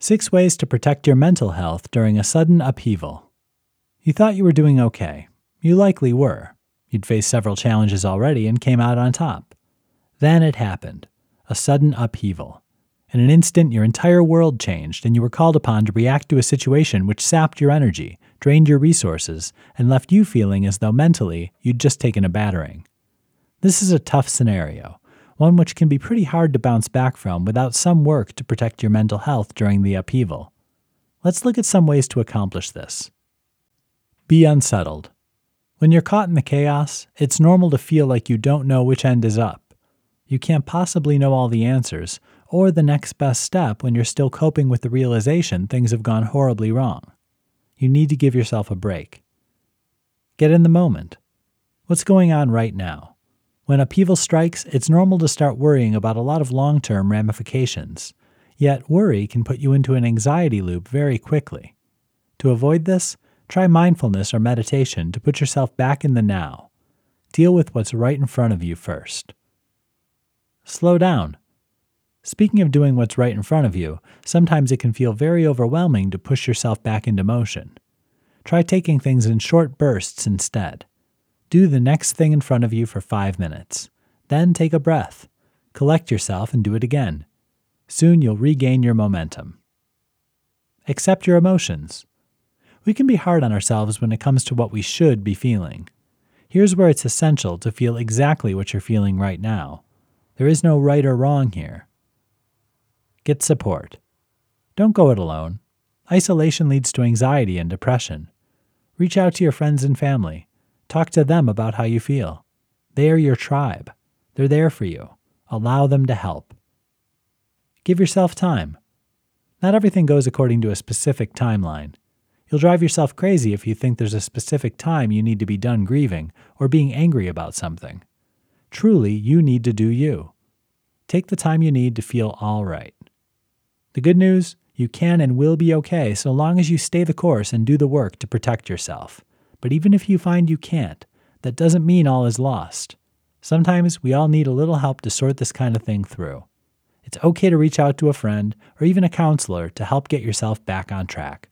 Six ways to protect your mental health during a sudden upheaval. You thought you were doing okay. You likely were. You'd faced several challenges already and came out on top. Then it happened a sudden upheaval. In an instant, your entire world changed, and you were called upon to react to a situation which sapped your energy, drained your resources, and left you feeling as though mentally you'd just taken a battering. This is a tough scenario, one which can be pretty hard to bounce back from without some work to protect your mental health during the upheaval. Let's look at some ways to accomplish this. Be unsettled. When you're caught in the chaos, it's normal to feel like you don't know which end is up. You can't possibly know all the answers, or the next best step when you're still coping with the realization things have gone horribly wrong. You need to give yourself a break. Get in the moment. What's going on right now? When upheaval strikes, it's normal to start worrying about a lot of long term ramifications. Yet, worry can put you into an anxiety loop very quickly. To avoid this, try mindfulness or meditation to put yourself back in the now. Deal with what's right in front of you first. Slow down. Speaking of doing what's right in front of you, sometimes it can feel very overwhelming to push yourself back into motion. Try taking things in short bursts instead. Do the next thing in front of you for five minutes. Then take a breath. Collect yourself and do it again. Soon you'll regain your momentum. Accept your emotions. We can be hard on ourselves when it comes to what we should be feeling. Here's where it's essential to feel exactly what you're feeling right now. There is no right or wrong here. Get support. Don't go it alone. Isolation leads to anxiety and depression. Reach out to your friends and family. Talk to them about how you feel. They are your tribe. They're there for you. Allow them to help. Give yourself time. Not everything goes according to a specific timeline. You'll drive yourself crazy if you think there's a specific time you need to be done grieving or being angry about something. Truly, you need to do you. Take the time you need to feel all right. The good news you can and will be okay so long as you stay the course and do the work to protect yourself. But even if you find you can't, that doesn't mean all is lost. Sometimes we all need a little help to sort this kind of thing through. It's okay to reach out to a friend or even a counselor to help get yourself back on track.